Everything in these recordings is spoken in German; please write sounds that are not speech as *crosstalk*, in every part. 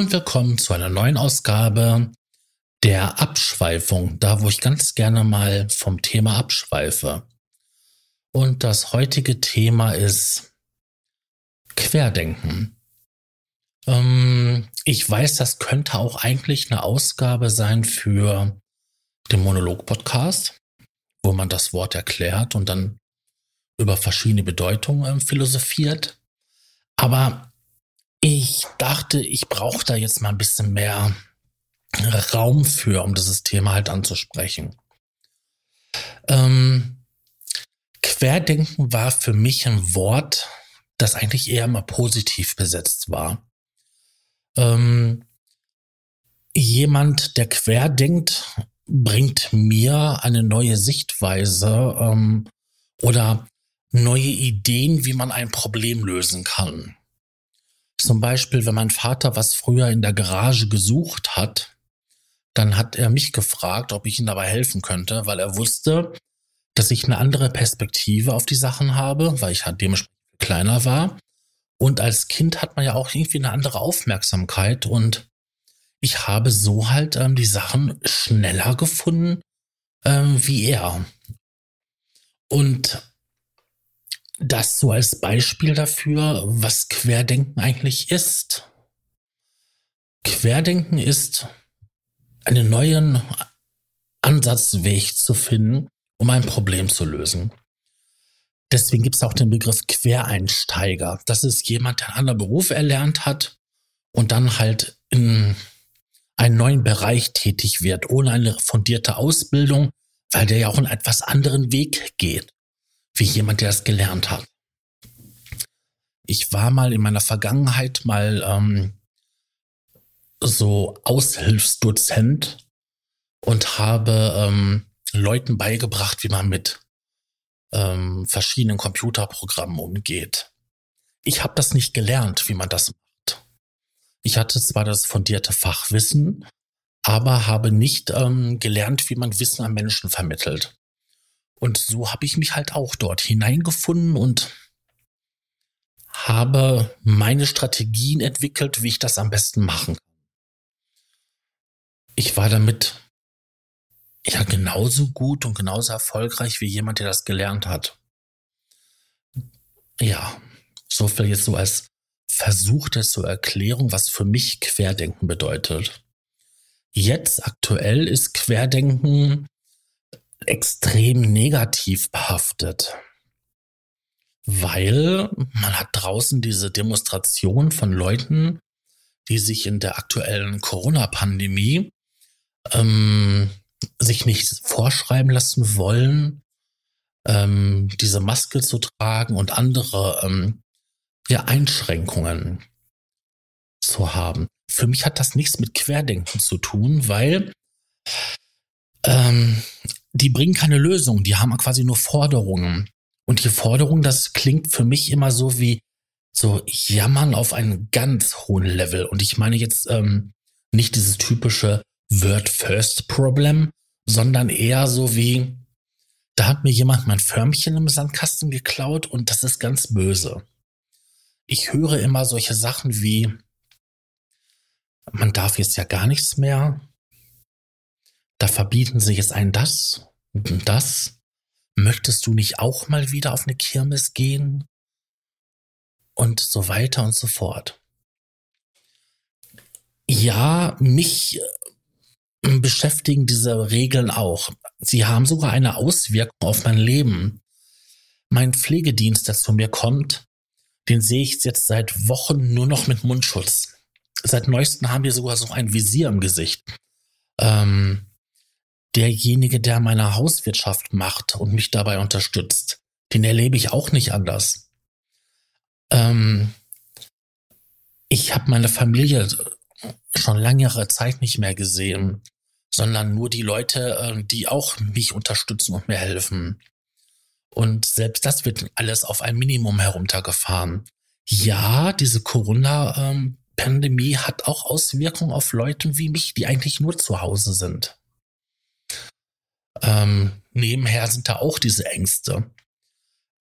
Und willkommen zu einer neuen Ausgabe der Abschweifung, da wo ich ganz gerne mal vom Thema abschweife. Und das heutige Thema ist Querdenken. Ähm, ich weiß, das könnte auch eigentlich eine Ausgabe sein für den Monolog-Podcast, wo man das Wort erklärt und dann über verschiedene Bedeutungen äh, philosophiert. Aber ich dachte, ich brauche da jetzt mal ein bisschen mehr Raum für, um dieses Thema halt anzusprechen. Ähm, Querdenken war für mich ein Wort, das eigentlich eher immer positiv besetzt war. Ähm, jemand, der querdenkt, bringt mir eine neue Sichtweise ähm, oder neue Ideen, wie man ein Problem lösen kann. Zum Beispiel, wenn mein Vater was früher in der Garage gesucht hat, dann hat er mich gefragt, ob ich ihm dabei helfen könnte, weil er wusste, dass ich eine andere Perspektive auf die Sachen habe, weil ich halt dementsprechend kleiner war. Und als Kind hat man ja auch irgendwie eine andere Aufmerksamkeit und ich habe so halt ähm, die Sachen schneller gefunden ähm, wie er. Und das so als Beispiel dafür, was Querdenken eigentlich ist. Querdenken ist, einen neuen Ansatzweg zu finden, um ein Problem zu lösen. Deswegen gibt es auch den Begriff Quereinsteiger. Das ist jemand, der einen anderen Beruf erlernt hat und dann halt in einen neuen Bereich tätig wird, ohne eine fundierte Ausbildung, weil der ja auch einen etwas anderen Weg geht wie jemand, der es gelernt hat. Ich war mal in meiner Vergangenheit mal ähm, so Aushilfsdozent und habe ähm, Leuten beigebracht, wie man mit ähm, verschiedenen Computerprogrammen umgeht. Ich habe das nicht gelernt, wie man das macht. Ich hatte zwar das fundierte Fachwissen, aber habe nicht ähm, gelernt, wie man Wissen an Menschen vermittelt. Und so habe ich mich halt auch dort hineingefunden und habe meine Strategien entwickelt, wie ich das am besten machen kann. Ich war damit ja genauso gut und genauso erfolgreich wie jemand, der das gelernt hat. Ja, so viel jetzt so als Versuch der zur Erklärung, was für mich Querdenken bedeutet. Jetzt aktuell ist Querdenken extrem negativ behaftet. Weil man hat draußen diese Demonstration von Leuten, die sich in der aktuellen Corona-Pandemie ähm, sich nicht vorschreiben lassen wollen, ähm, diese Maske zu tragen und andere ähm, ja, Einschränkungen zu haben. Für mich hat das nichts mit Querdenken zu tun, weil ähm, die bringen keine Lösung, die haben quasi nur Forderungen. Und die Forderung, das klingt für mich immer so wie so jammern auf einem ganz hohen Level. Und ich meine jetzt ähm, nicht dieses typische Word First Problem, sondern eher so wie, da hat mir jemand mein Förmchen im Sandkasten geklaut und das ist ganz böse. Ich höre immer solche Sachen wie, man darf jetzt ja gar nichts mehr, da verbieten sie jetzt ein das und das. Möchtest du nicht auch mal wieder auf eine Kirmes gehen? Und so weiter und so fort. Ja, mich äh, beschäftigen diese Regeln auch. Sie haben sogar eine Auswirkung auf mein Leben. Mein Pflegedienst, der zu mir kommt, den sehe ich jetzt seit Wochen nur noch mit Mundschutz. Seit neuestem haben wir sogar so ein Visier im Gesicht. Ähm, derjenige, der meine Hauswirtschaft macht und mich dabei unterstützt. Den erlebe ich auch nicht anders. Ähm, ich habe meine Familie schon längere Zeit nicht mehr gesehen, sondern nur die Leute, äh, die auch mich unterstützen und mir helfen. Und selbst das wird alles auf ein Minimum heruntergefahren. Ja, diese Corona-Pandemie hat auch Auswirkungen auf Leute wie mich, die eigentlich nur zu Hause sind. Ähm, nebenher sind da auch diese Ängste.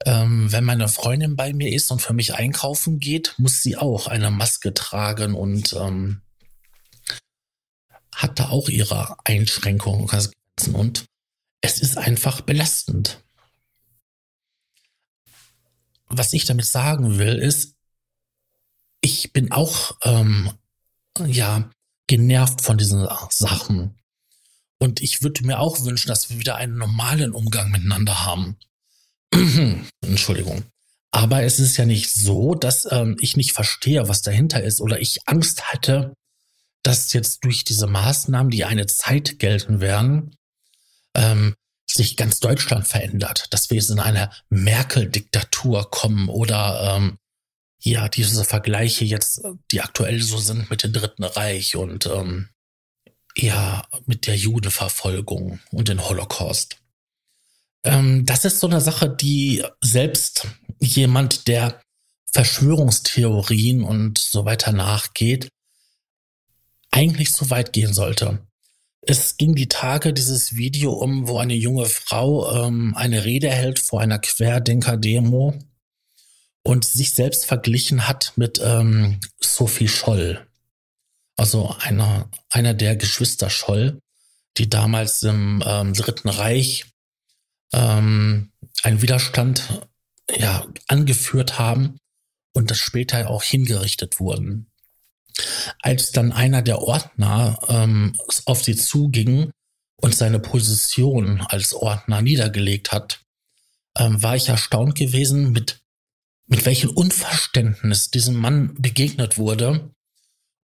Ähm, wenn meine Freundin bei mir ist und für mich einkaufen geht, muss sie auch eine Maske tragen und ähm, hat da auch ihre Einschränkungen und es ist einfach belastend. Was ich damit sagen will, ist, ich bin auch ähm, ja genervt von diesen Sachen. Und ich würde mir auch wünschen, dass wir wieder einen normalen Umgang miteinander haben. *clears throat* Entschuldigung. Aber es ist ja nicht so, dass ähm, ich nicht verstehe, was dahinter ist oder ich Angst hatte, dass jetzt durch diese Maßnahmen, die eine Zeit gelten werden, ähm, sich ganz Deutschland verändert, dass wir jetzt in eine Merkel-Diktatur kommen oder ähm, ja, diese Vergleiche jetzt, die aktuell so sind mit dem Dritten Reich und ähm, ja, mit der Judenverfolgung und dem Holocaust. Ähm, das ist so eine Sache, die selbst jemand, der Verschwörungstheorien und so weiter nachgeht, eigentlich so weit gehen sollte. Es ging die Tage dieses Video um, wo eine junge Frau ähm, eine Rede hält vor einer Querdenker-Demo und sich selbst verglichen hat mit ähm, Sophie Scholl. Also einer, einer der Geschwister Scholl, die damals im ähm, Dritten Reich ähm, einen Widerstand ja, angeführt haben und das später auch hingerichtet wurden. Als dann einer der Ordner ähm, auf sie zuging und seine Position als Ordner niedergelegt hat, ähm, war ich erstaunt gewesen, mit, mit welchem Unverständnis diesem Mann begegnet wurde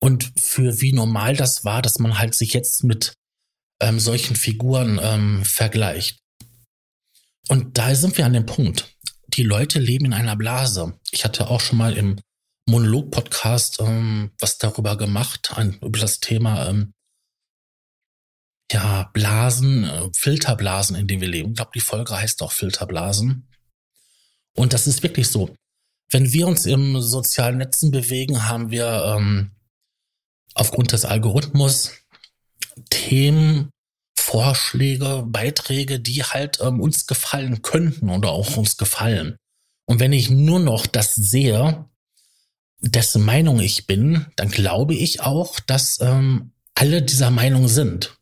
und für wie normal das war, dass man halt sich jetzt mit ähm, solchen Figuren ähm, vergleicht. Und da sind wir an dem Punkt. Die Leute leben in einer Blase. Ich hatte auch schon mal im Monolog-Podcast ähm, was darüber gemacht, ein, über das Thema ähm, ja, Blasen, äh, Filterblasen, in denen wir leben. Ich glaube, die Folge heißt auch Filterblasen. Und das ist wirklich so. Wenn wir uns im sozialen Netzen bewegen, haben wir ähm, aufgrund des Algorithmus Themen, Vorschläge, Beiträge, die halt ähm, uns gefallen könnten oder auch uns gefallen. Und wenn ich nur noch das sehe, dessen Meinung ich bin, dann glaube ich auch, dass ähm, alle dieser Meinung sind.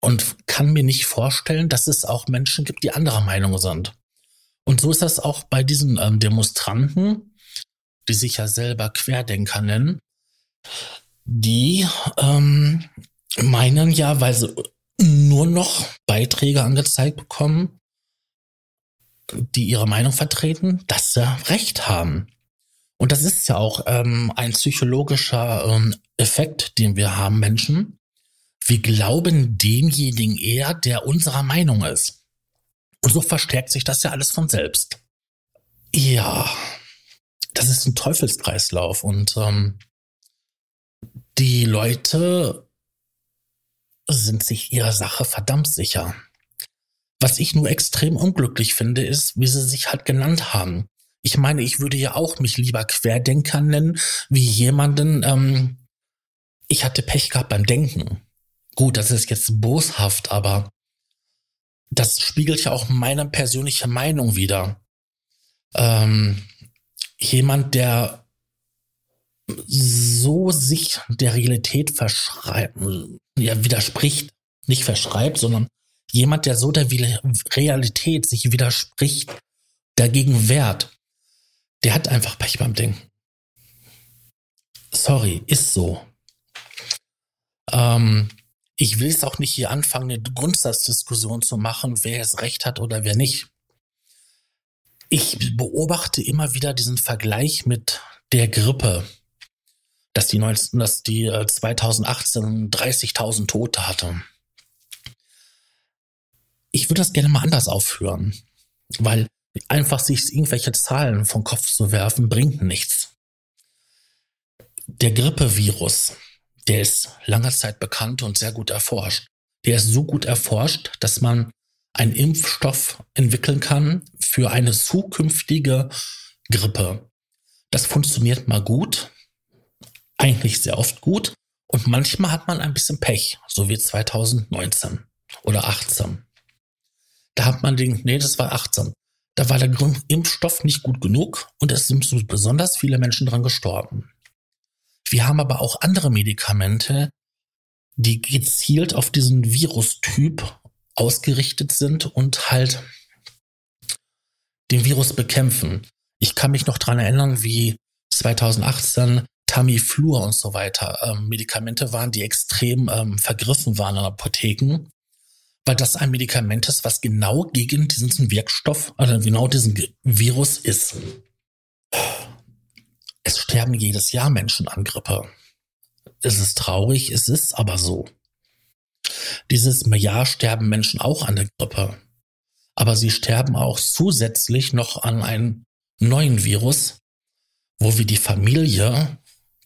Und kann mir nicht vorstellen, dass es auch Menschen gibt, die anderer Meinung sind. Und so ist das auch bei diesen ähm, Demonstranten, die sich ja selber Querdenker nennen, die ähm, meinen ja, weil sie nur noch Beiträge angezeigt bekommen, die ihre Meinung vertreten, dass sie Recht haben. Und das ist ja auch ähm, ein psychologischer ähm, Effekt, den wir haben, Menschen. Wir glauben demjenigen eher, der unserer Meinung ist. Und so verstärkt sich das ja alles von selbst. Ja, das ist ein Teufelskreislauf und ähm, die Leute sind sich ihrer Sache verdammt sicher. Was ich nur extrem unglücklich finde, ist, wie sie sich halt genannt haben. Ich meine, ich würde ja auch mich lieber Querdenker nennen, wie jemanden, ähm, ich hatte Pech gehabt beim Denken. Gut, das ist jetzt boshaft, aber das spiegelt ja auch meine persönliche Meinung wider. Ähm, jemand, der so sich der Realität verschreibt, ja, widerspricht, nicht verschreibt, sondern jemand, der so der Realität sich widerspricht, dagegen wehrt, der hat einfach Pech beim Denken. Sorry, ist so. Ähm, ich will es auch nicht hier anfangen, eine Grundsatzdiskussion zu machen, wer es recht hat oder wer nicht. Ich beobachte immer wieder diesen Vergleich mit der Grippe dass die, 19, dass die 2018 äh, 30.000 Tote hatte. Ich würde das gerne mal anders aufführen, weil einfach sich irgendwelche Zahlen vom Kopf zu werfen, bringt nichts. Der Grippevirus, der ist langer Zeit bekannt und sehr gut erforscht. Der ist so gut erforscht, dass man einen Impfstoff entwickeln kann für eine zukünftige Grippe. Das funktioniert mal gut, eigentlich sehr oft gut und manchmal hat man ein bisschen Pech, so wie 2019 oder 18. Da hat man den, nee, das war 18. Da war der Impfstoff nicht gut genug und es sind besonders viele Menschen dran gestorben. Wir haben aber auch andere Medikamente, die gezielt auf diesen Virustyp ausgerichtet sind und halt den Virus bekämpfen. Ich kann mich noch dran erinnern, wie 2018 Tamiflur und so weiter ähm, Medikamente waren, die extrem ähm, vergriffen waren in Apotheken, weil das ein Medikament ist, was genau gegen diesen Wirkstoff, oder genau diesen Virus ist. Es sterben jedes Jahr Menschen an Grippe. Es ist traurig, es ist aber so. Dieses Jahr sterben Menschen auch an der Grippe. Aber sie sterben auch zusätzlich noch an einem neuen Virus, wo wir die Familie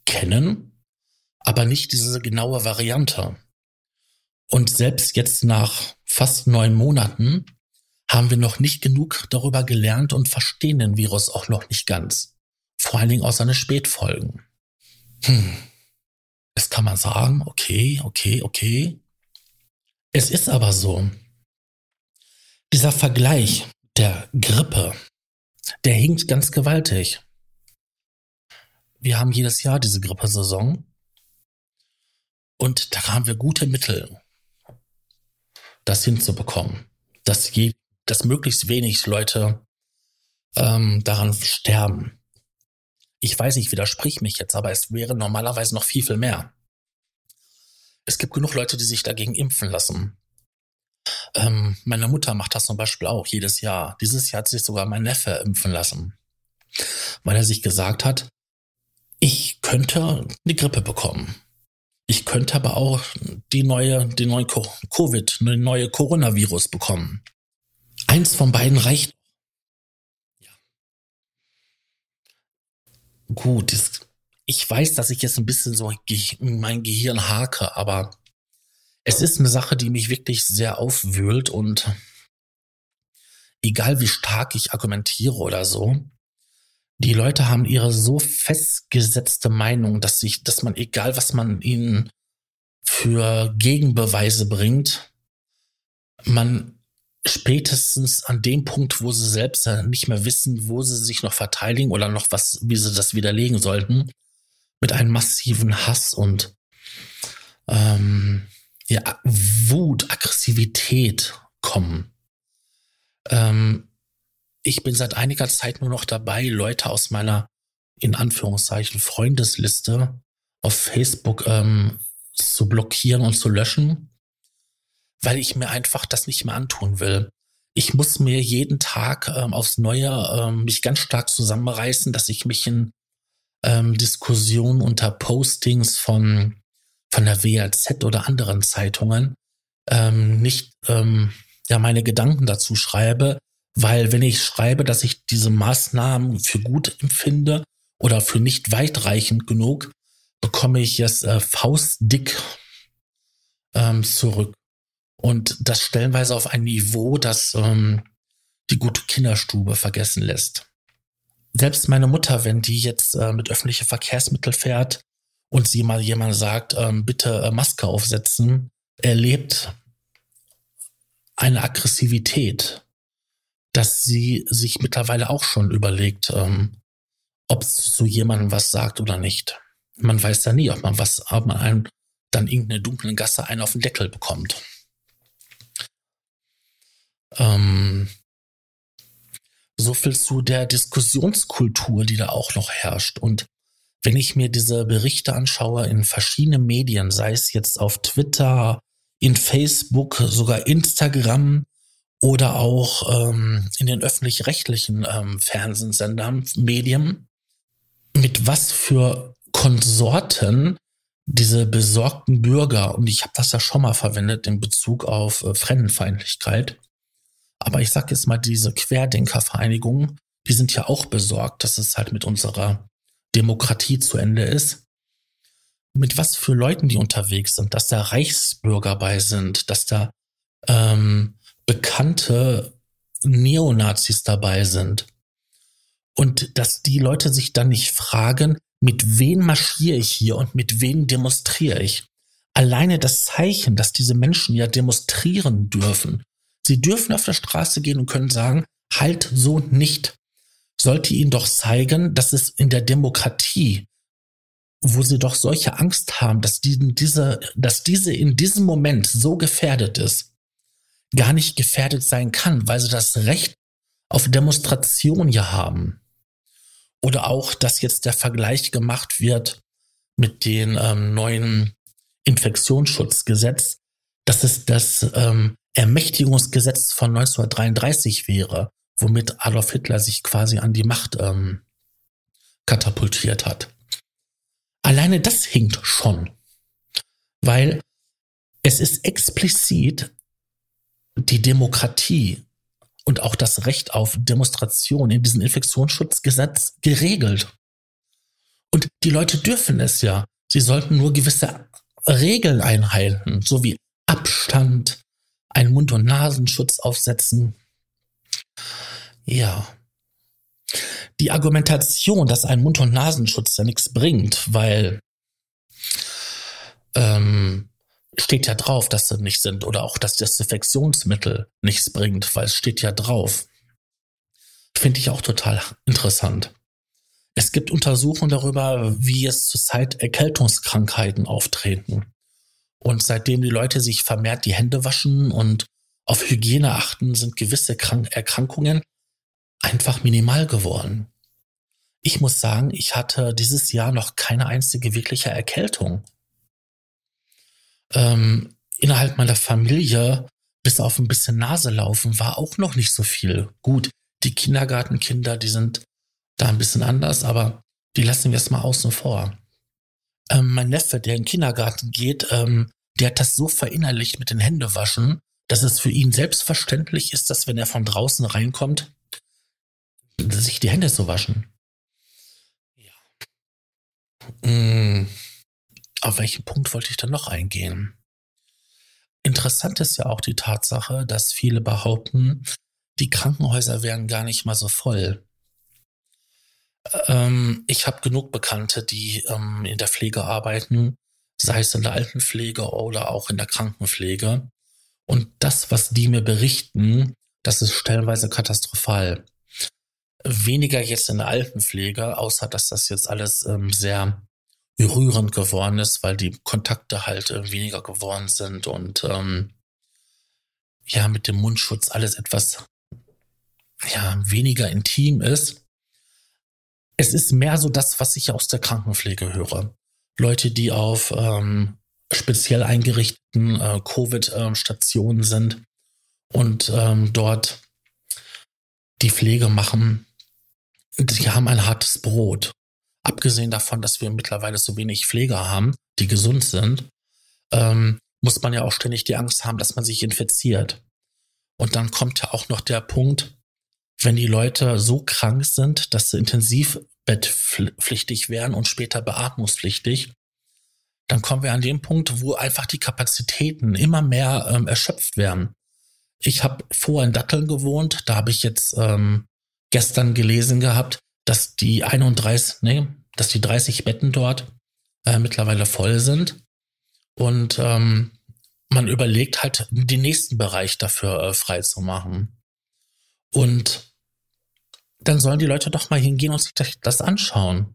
kennen, aber nicht diese genaue Variante. Und selbst jetzt nach fast neun Monaten haben wir noch nicht genug darüber gelernt und verstehen den Virus auch noch nicht ganz. Vor allen Dingen auch seine Spätfolgen. Hm. Jetzt kann man sagen, okay, okay, okay. Es ist aber so, dieser Vergleich der Grippe, der hinkt ganz gewaltig. Wir haben jedes Jahr diese Grippesaison und da haben wir gute Mittel, das hinzubekommen, dass, je, dass möglichst wenig Leute ähm, daran sterben. Ich weiß, ich widersprich mich jetzt, aber es wäre normalerweise noch viel, viel mehr. Es gibt genug Leute, die sich dagegen impfen lassen. Ähm, meine Mutter macht das zum Beispiel auch jedes Jahr. Dieses Jahr hat sich sogar mein Neffe impfen lassen, weil er sich gesagt hat, ich könnte eine Grippe bekommen. Ich könnte aber auch die neue, die neue Covid, eine neue Coronavirus bekommen. Eins von beiden reicht. Ja. Gut, ich weiß, dass ich jetzt ein bisschen so mein Gehirn hake, aber es ist eine Sache, die mich wirklich sehr aufwühlt und egal wie stark ich argumentiere oder so, die Leute haben ihre so festgesetzte Meinung, dass sich, dass man, egal was man ihnen für Gegenbeweise bringt, man spätestens an dem Punkt, wo sie selbst nicht mehr wissen, wo sie sich noch verteidigen oder noch was, wie sie das widerlegen sollten, mit einem massiven Hass und ähm, ja, Wut, Aggressivität kommen. Ähm, ich bin seit einiger Zeit nur noch dabei, Leute aus meiner, in Anführungszeichen, Freundesliste auf Facebook ähm, zu blockieren und zu löschen, weil ich mir einfach das nicht mehr antun will. Ich muss mir jeden Tag ähm, aufs Neue ähm, mich ganz stark zusammenreißen, dass ich mich in ähm, Diskussionen unter Postings von von der WAZ oder anderen Zeitungen ähm, nicht ähm, ja meine Gedanken dazu schreibe, weil wenn ich schreibe, dass ich diese Maßnahmen für gut empfinde oder für nicht weitreichend genug, bekomme ich es äh, faustdick ähm, zurück. Und das stellenweise auf ein Niveau, das ähm, die gute Kinderstube vergessen lässt. Selbst meine Mutter, wenn die jetzt äh, mit öffentlichen Verkehrsmitteln fährt, und sie mal jemand sagt, ähm, bitte äh, Maske aufsetzen, erlebt eine Aggressivität, dass sie sich mittlerweile auch schon überlegt, ähm, ob es zu jemandem was sagt oder nicht. Man weiß ja nie, ob man was, ob man einen, dann irgendeine dunkle Gasse einen auf den Deckel bekommt. Ähm, so viel zu der Diskussionskultur, die da auch noch herrscht. Und wenn ich mir diese Berichte anschaue in verschiedenen Medien, sei es jetzt auf Twitter, in Facebook, sogar Instagram oder auch ähm, in den öffentlich-rechtlichen ähm, Fernsehsendern, Medien, mit was für Konsorten diese besorgten Bürger, und ich habe das ja schon mal verwendet in Bezug auf äh, Fremdenfeindlichkeit, aber ich sage jetzt mal, diese Querdenkervereinigungen, die sind ja auch besorgt, dass es halt mit unserer Demokratie zu Ende ist, mit was für Leuten die unterwegs sind, dass da Reichsbürger bei sind, dass da ähm, bekannte Neonazis dabei sind. Und dass die Leute sich dann nicht fragen, mit wem marschiere ich hier und mit wem demonstriere ich. Alleine das Zeichen, dass diese Menschen ja demonstrieren dürfen. Sie dürfen auf der Straße gehen und können sagen, halt so nicht. Sollte ihnen doch zeigen, dass es in der Demokratie, wo sie doch solche Angst haben, dass, die, diese, dass diese in diesem Moment so gefährdet ist, gar nicht gefährdet sein kann, weil sie das Recht auf Demonstration ja haben. Oder auch, dass jetzt der Vergleich gemacht wird mit den ähm, neuen Infektionsschutzgesetz, dass es das ähm, Ermächtigungsgesetz von 1933 wäre, womit Adolf Hitler sich quasi an die Macht ähm, katapultiert hat. Alleine das hinkt schon, weil es ist explizit die Demokratie und auch das Recht auf Demonstration in diesem Infektionsschutzgesetz geregelt. Und die Leute dürfen es ja. Sie sollten nur gewisse Regeln einhalten, so wie Abstand, einen Mund- und Nasenschutz aufsetzen. Ja. Die Argumentation, dass ein Mund- und Nasenschutz ja nichts bringt, weil ähm, steht ja drauf, dass sie nicht sind oder auch das Desinfektionsmittel nichts bringt, weil es steht ja drauf. Finde ich auch total interessant. Es gibt Untersuchungen darüber, wie es zurzeit Erkältungskrankheiten auftreten. Und seitdem die Leute sich vermehrt die Hände waschen und auf Hygiene achten, sind gewisse Krank Erkrankungen einfach minimal geworden. Ich muss sagen, ich hatte dieses Jahr noch keine einzige wirkliche Erkältung ähm, innerhalb meiner Familie bis auf ein bisschen Nase laufen war auch noch nicht so viel. Gut, die Kindergartenkinder, die sind da ein bisschen anders, aber die lassen wir erstmal außen vor. Ähm, mein Neffe, der in den Kindergarten geht, ähm, der hat das so verinnerlicht mit den Händewaschen, dass es für ihn selbstverständlich ist, dass wenn er von draußen reinkommt, sich die Hände zu waschen. Ja. Mmh. Auf welchen Punkt wollte ich dann noch eingehen? Interessant ist ja auch die Tatsache, dass viele behaupten, die Krankenhäuser wären gar nicht mal so voll. Ähm, ich habe genug Bekannte, die ähm, in der Pflege arbeiten, sei es in der Altenpflege oder auch in der Krankenpflege. Und das, was die mir berichten, das ist stellenweise katastrophal. Weniger jetzt in der Altenpflege, außer dass das jetzt alles ähm, sehr rührend geworden ist, weil die Kontakte halt äh, weniger geworden sind und ähm, ja, mit dem Mundschutz alles etwas ja, weniger intim ist. Es ist mehr so das, was ich aus der Krankenpflege höre. Leute, die auf ähm, speziell eingerichteten äh, Covid-Stationen sind und ähm, dort die Pflege machen, die haben ein hartes Brot. Abgesehen davon, dass wir mittlerweile so wenig Pfleger haben, die gesund sind, ähm, muss man ja auch ständig die Angst haben, dass man sich infiziert. Und dann kommt ja auch noch der Punkt, wenn die Leute so krank sind, dass sie intensivbettpflichtig werden und später beatmungspflichtig, dann kommen wir an den Punkt, wo einfach die Kapazitäten immer mehr ähm, erschöpft werden. Ich habe vorher in Datteln gewohnt, da habe ich jetzt ähm, gestern gelesen gehabt, dass die 31, nee, dass die 30 Betten dort äh, mittlerweile voll sind. Und ähm, man überlegt halt, den nächsten Bereich dafür äh, frei zu machen. Und dann sollen die Leute doch mal hingehen und sich das anschauen.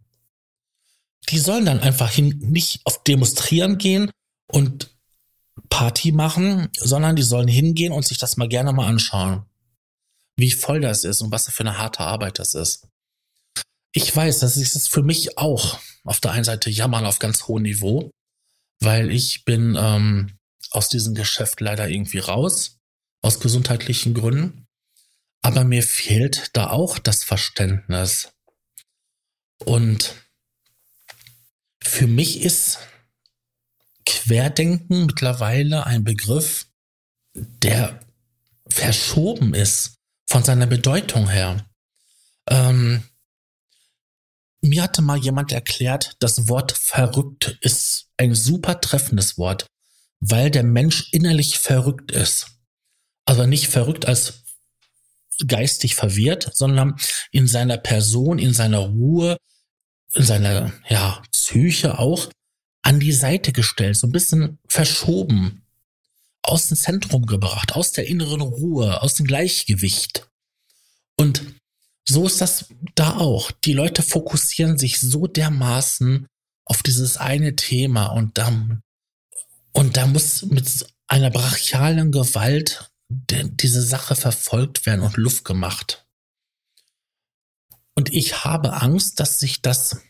Die sollen dann einfach hin, nicht auf Demonstrieren gehen und Party machen, sondern die sollen hingehen und sich das mal gerne mal anschauen. Wie voll das ist und was für eine harte Arbeit das ist. Ich weiß, das ist für mich auch auf der einen Seite jammern auf ganz hohem Niveau, weil ich bin ähm, aus diesem Geschäft leider irgendwie raus, aus gesundheitlichen Gründen. Aber mir fehlt da auch das Verständnis. Und für mich ist Querdenken mittlerweile ein Begriff, der verschoben ist von seiner Bedeutung her. Ähm, mir hatte mal jemand erklärt, das Wort verrückt ist ein super treffendes Wort, weil der Mensch innerlich verrückt ist. Also nicht verrückt als geistig verwirrt, sondern in seiner Person, in seiner Ruhe, in seiner ja, Psyche auch an die Seite gestellt, so ein bisschen verschoben, aus dem Zentrum gebracht, aus der inneren Ruhe, aus dem Gleichgewicht. Und so ist das da auch. Die Leute fokussieren sich so dermaßen auf dieses eine Thema und dann, und da muss mit einer brachialen Gewalt diese Sache verfolgt werden und Luft gemacht. Und ich habe Angst, dass sich das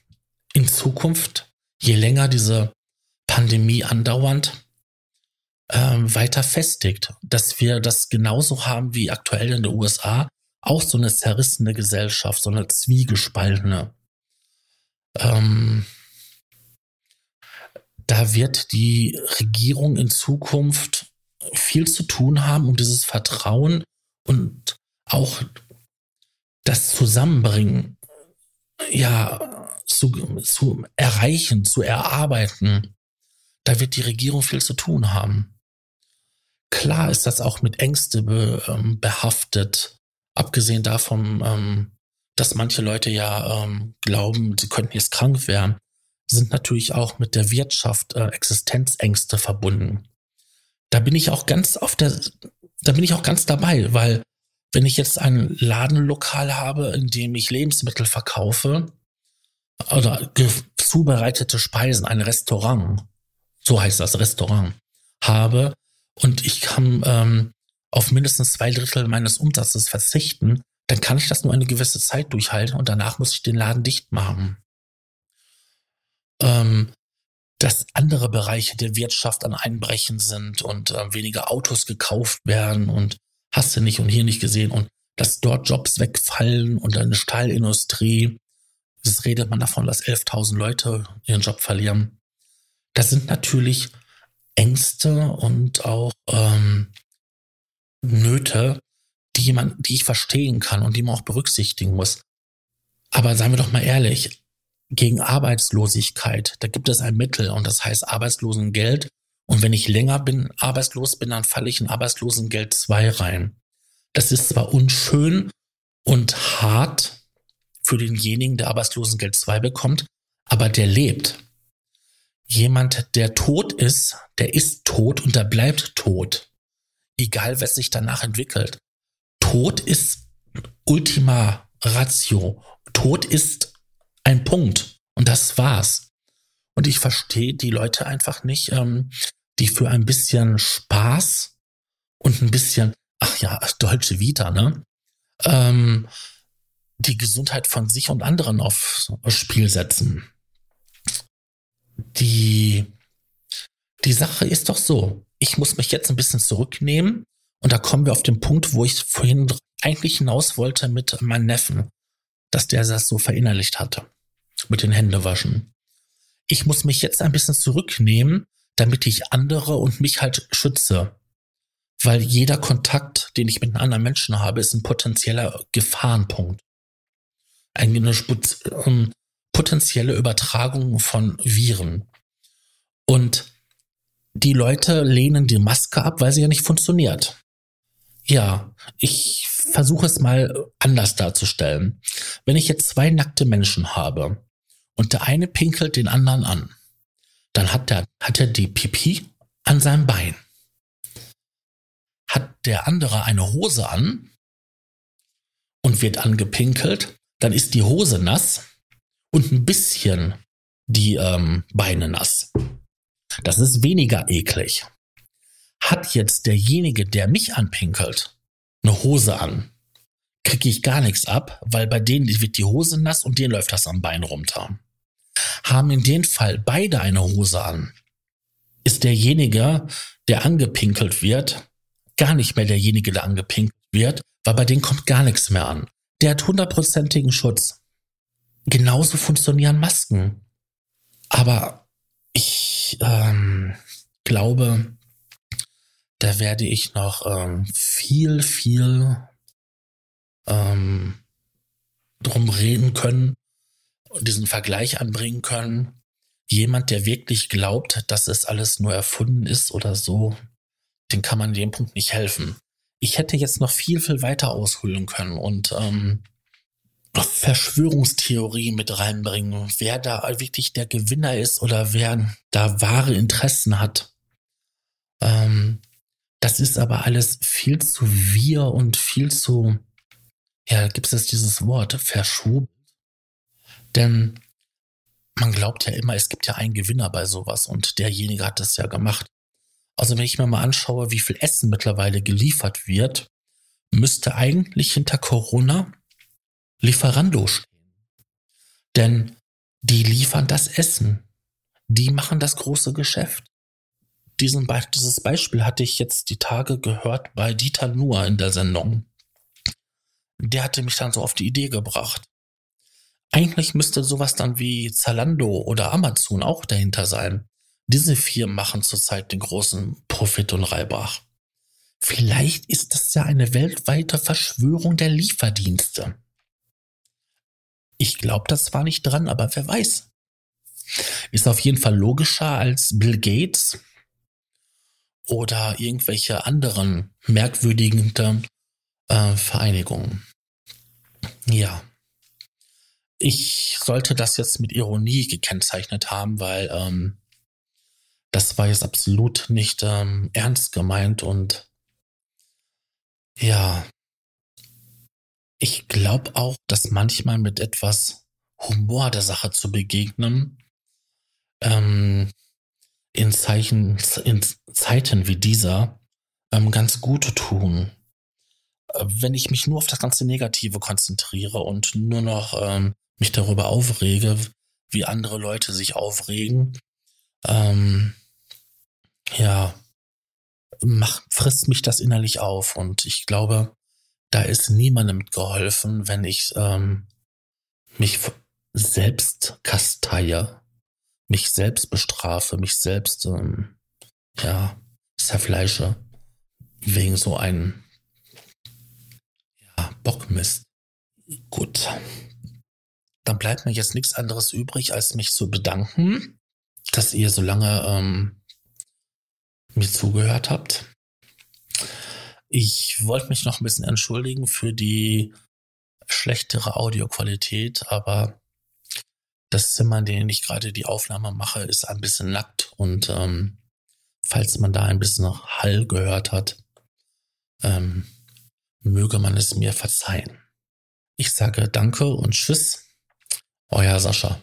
in Zukunft, je länger diese Pandemie andauernd, äh, weiter festigt. Dass wir das genauso haben wie aktuell in den USA, auch so eine zerrissene Gesellschaft, so eine zwiegespaltene. Ähm, da wird die Regierung in Zukunft viel zu tun haben, um dieses Vertrauen und auch das Zusammenbringen ja zu, zu erreichen, zu erarbeiten. Da wird die Regierung viel zu tun haben. Klar ist das auch mit Ängste be, ähm, behaftet. Abgesehen davon, ähm, dass manche Leute ja ähm, glauben, sie könnten jetzt krank werden, sind natürlich auch mit der Wirtschaft äh, Existenzängste verbunden. Da bin ich auch ganz auf der, da bin ich auch ganz dabei, weil wenn ich jetzt ein Ladenlokal habe, in dem ich Lebensmittel verkaufe oder zubereitete Speisen, ein Restaurant, so heißt das Restaurant, habe und ich kann ähm, auf mindestens zwei Drittel meines Umsatzes verzichten, dann kann ich das nur eine gewisse Zeit durchhalten und danach muss ich den Laden dicht machen. Ähm, dass andere Bereiche der Wirtschaft an Einbrechen sind und äh, weniger Autos gekauft werden und hast du nicht und hier nicht gesehen und dass dort Jobs wegfallen und eine Stahlindustrie, das redet man davon, dass 11.000 Leute ihren Job verlieren. Das sind natürlich Ängste und auch ähm, Nöte, die man, die ich verstehen kann und die man auch berücksichtigen muss. Aber seien wir doch mal ehrlich, gegen Arbeitslosigkeit, da gibt es ein Mittel und das heißt Arbeitslosengeld. Und wenn ich länger bin, arbeitslos bin, dann falle ich in Arbeitslosengeld 2 rein. Das ist zwar unschön und hart für denjenigen, der Arbeitslosengeld 2 bekommt, aber der lebt. Jemand, der tot ist, der ist tot und der bleibt tot egal was sich danach entwickelt. Tod ist Ultima Ratio. Tod ist ein Punkt. Und das war's. Und ich verstehe die Leute einfach nicht, ähm, die für ein bisschen Spaß und ein bisschen, ach ja, deutsche Vita, ne? Ähm, die Gesundheit von sich und anderen aufs Spiel setzen. Die, die Sache ist doch so ich muss mich jetzt ein bisschen zurücknehmen. Und da kommen wir auf den Punkt, wo ich vorhin eigentlich hinaus wollte mit meinem Neffen, dass der das so verinnerlicht hatte. Mit den Händewaschen. Ich muss mich jetzt ein bisschen zurücknehmen, damit ich andere und mich halt schütze. Weil jeder Kontakt, den ich mit einem anderen Menschen habe, ist ein potenzieller Gefahrenpunkt. Eine ähm, potenzielle Übertragung von Viren. Und die Leute lehnen die Maske ab, weil sie ja nicht funktioniert. Ja, ich versuche es mal anders darzustellen. Wenn ich jetzt zwei nackte Menschen habe und der eine pinkelt den anderen an, dann hat der, hat er die Pipi an seinem Bein. Hat der andere eine Hose an und wird angepinkelt, dann ist die Hose nass und ein bisschen die ähm, Beine nass. Das ist weniger eklig. Hat jetzt derjenige, der mich anpinkelt, eine Hose an, kriege ich gar nichts ab, weil bei denen wird die Hose nass und denen läuft das am Bein runter. Haben in dem Fall beide eine Hose an, ist derjenige, der angepinkelt wird, gar nicht mehr derjenige, der angepinkelt wird, weil bei denen kommt gar nichts mehr an. Der hat hundertprozentigen Schutz. Genauso funktionieren Masken. Aber ähm, glaube, da werde ich noch ähm, viel, viel ähm, drum reden können und diesen Vergleich anbringen können. Jemand, der wirklich glaubt, dass es alles nur erfunden ist oder so, den kann man in dem Punkt nicht helfen. Ich hätte jetzt noch viel, viel weiter ausholen können und ähm, Verschwörungstheorie mit reinbringen, wer da wirklich der Gewinner ist oder wer da wahre Interessen hat. Ähm, das ist aber alles viel zu wir und viel zu ja, gibt es dieses Wort, verschoben. Denn man glaubt ja immer, es gibt ja einen Gewinner bei sowas und derjenige hat das ja gemacht. Also wenn ich mir mal anschaue, wie viel Essen mittlerweile geliefert wird, müsste eigentlich hinter Corona Lieferando stehen. Denn die liefern das Essen. Die machen das große Geschäft. Diesen Be dieses Beispiel hatte ich jetzt die Tage gehört bei Dieter Nuhr in der Sendung. Der hatte mich dann so auf die Idee gebracht. Eigentlich müsste sowas dann wie Zalando oder Amazon auch dahinter sein. Diese Firmen machen zurzeit den großen Profit und Reibach. Vielleicht ist das ja eine weltweite Verschwörung der Lieferdienste. Ich glaube das zwar nicht dran, aber wer weiß. Ist auf jeden Fall logischer als Bill Gates oder irgendwelche anderen merkwürdigen äh, Vereinigungen. Ja. Ich sollte das jetzt mit Ironie gekennzeichnet haben, weil ähm, das war jetzt absolut nicht ähm, ernst gemeint und ja, ich glaube auch, dass manchmal mit etwas Humor der Sache zu begegnen, ähm, in Zeichen, in Zeiten wie dieser, ähm, ganz gut tun. Äh, wenn ich mich nur auf das ganze Negative konzentriere und nur noch ähm, mich darüber aufrege, wie andere Leute sich aufregen, ähm, ja, mach, frisst mich das innerlich auf. Und ich glaube, da ist niemandem geholfen, wenn ich ähm, mich selbst kasteie, mich selbst bestrafe, mich selbst ähm, ja zerfleische wegen so einem ja, Bockmist. Gut. Dann bleibt mir jetzt nichts anderes übrig, als mich zu bedanken, dass ihr so lange ähm, mir zugehört habt. Ich wollte mich noch ein bisschen entschuldigen für die schlechtere Audioqualität, aber das Zimmer, in dem ich gerade die Aufnahme mache, ist ein bisschen nackt und ähm, falls man da ein bisschen Hall gehört hat, ähm, möge man es mir verzeihen. Ich sage Danke und Tschüss, euer Sascha.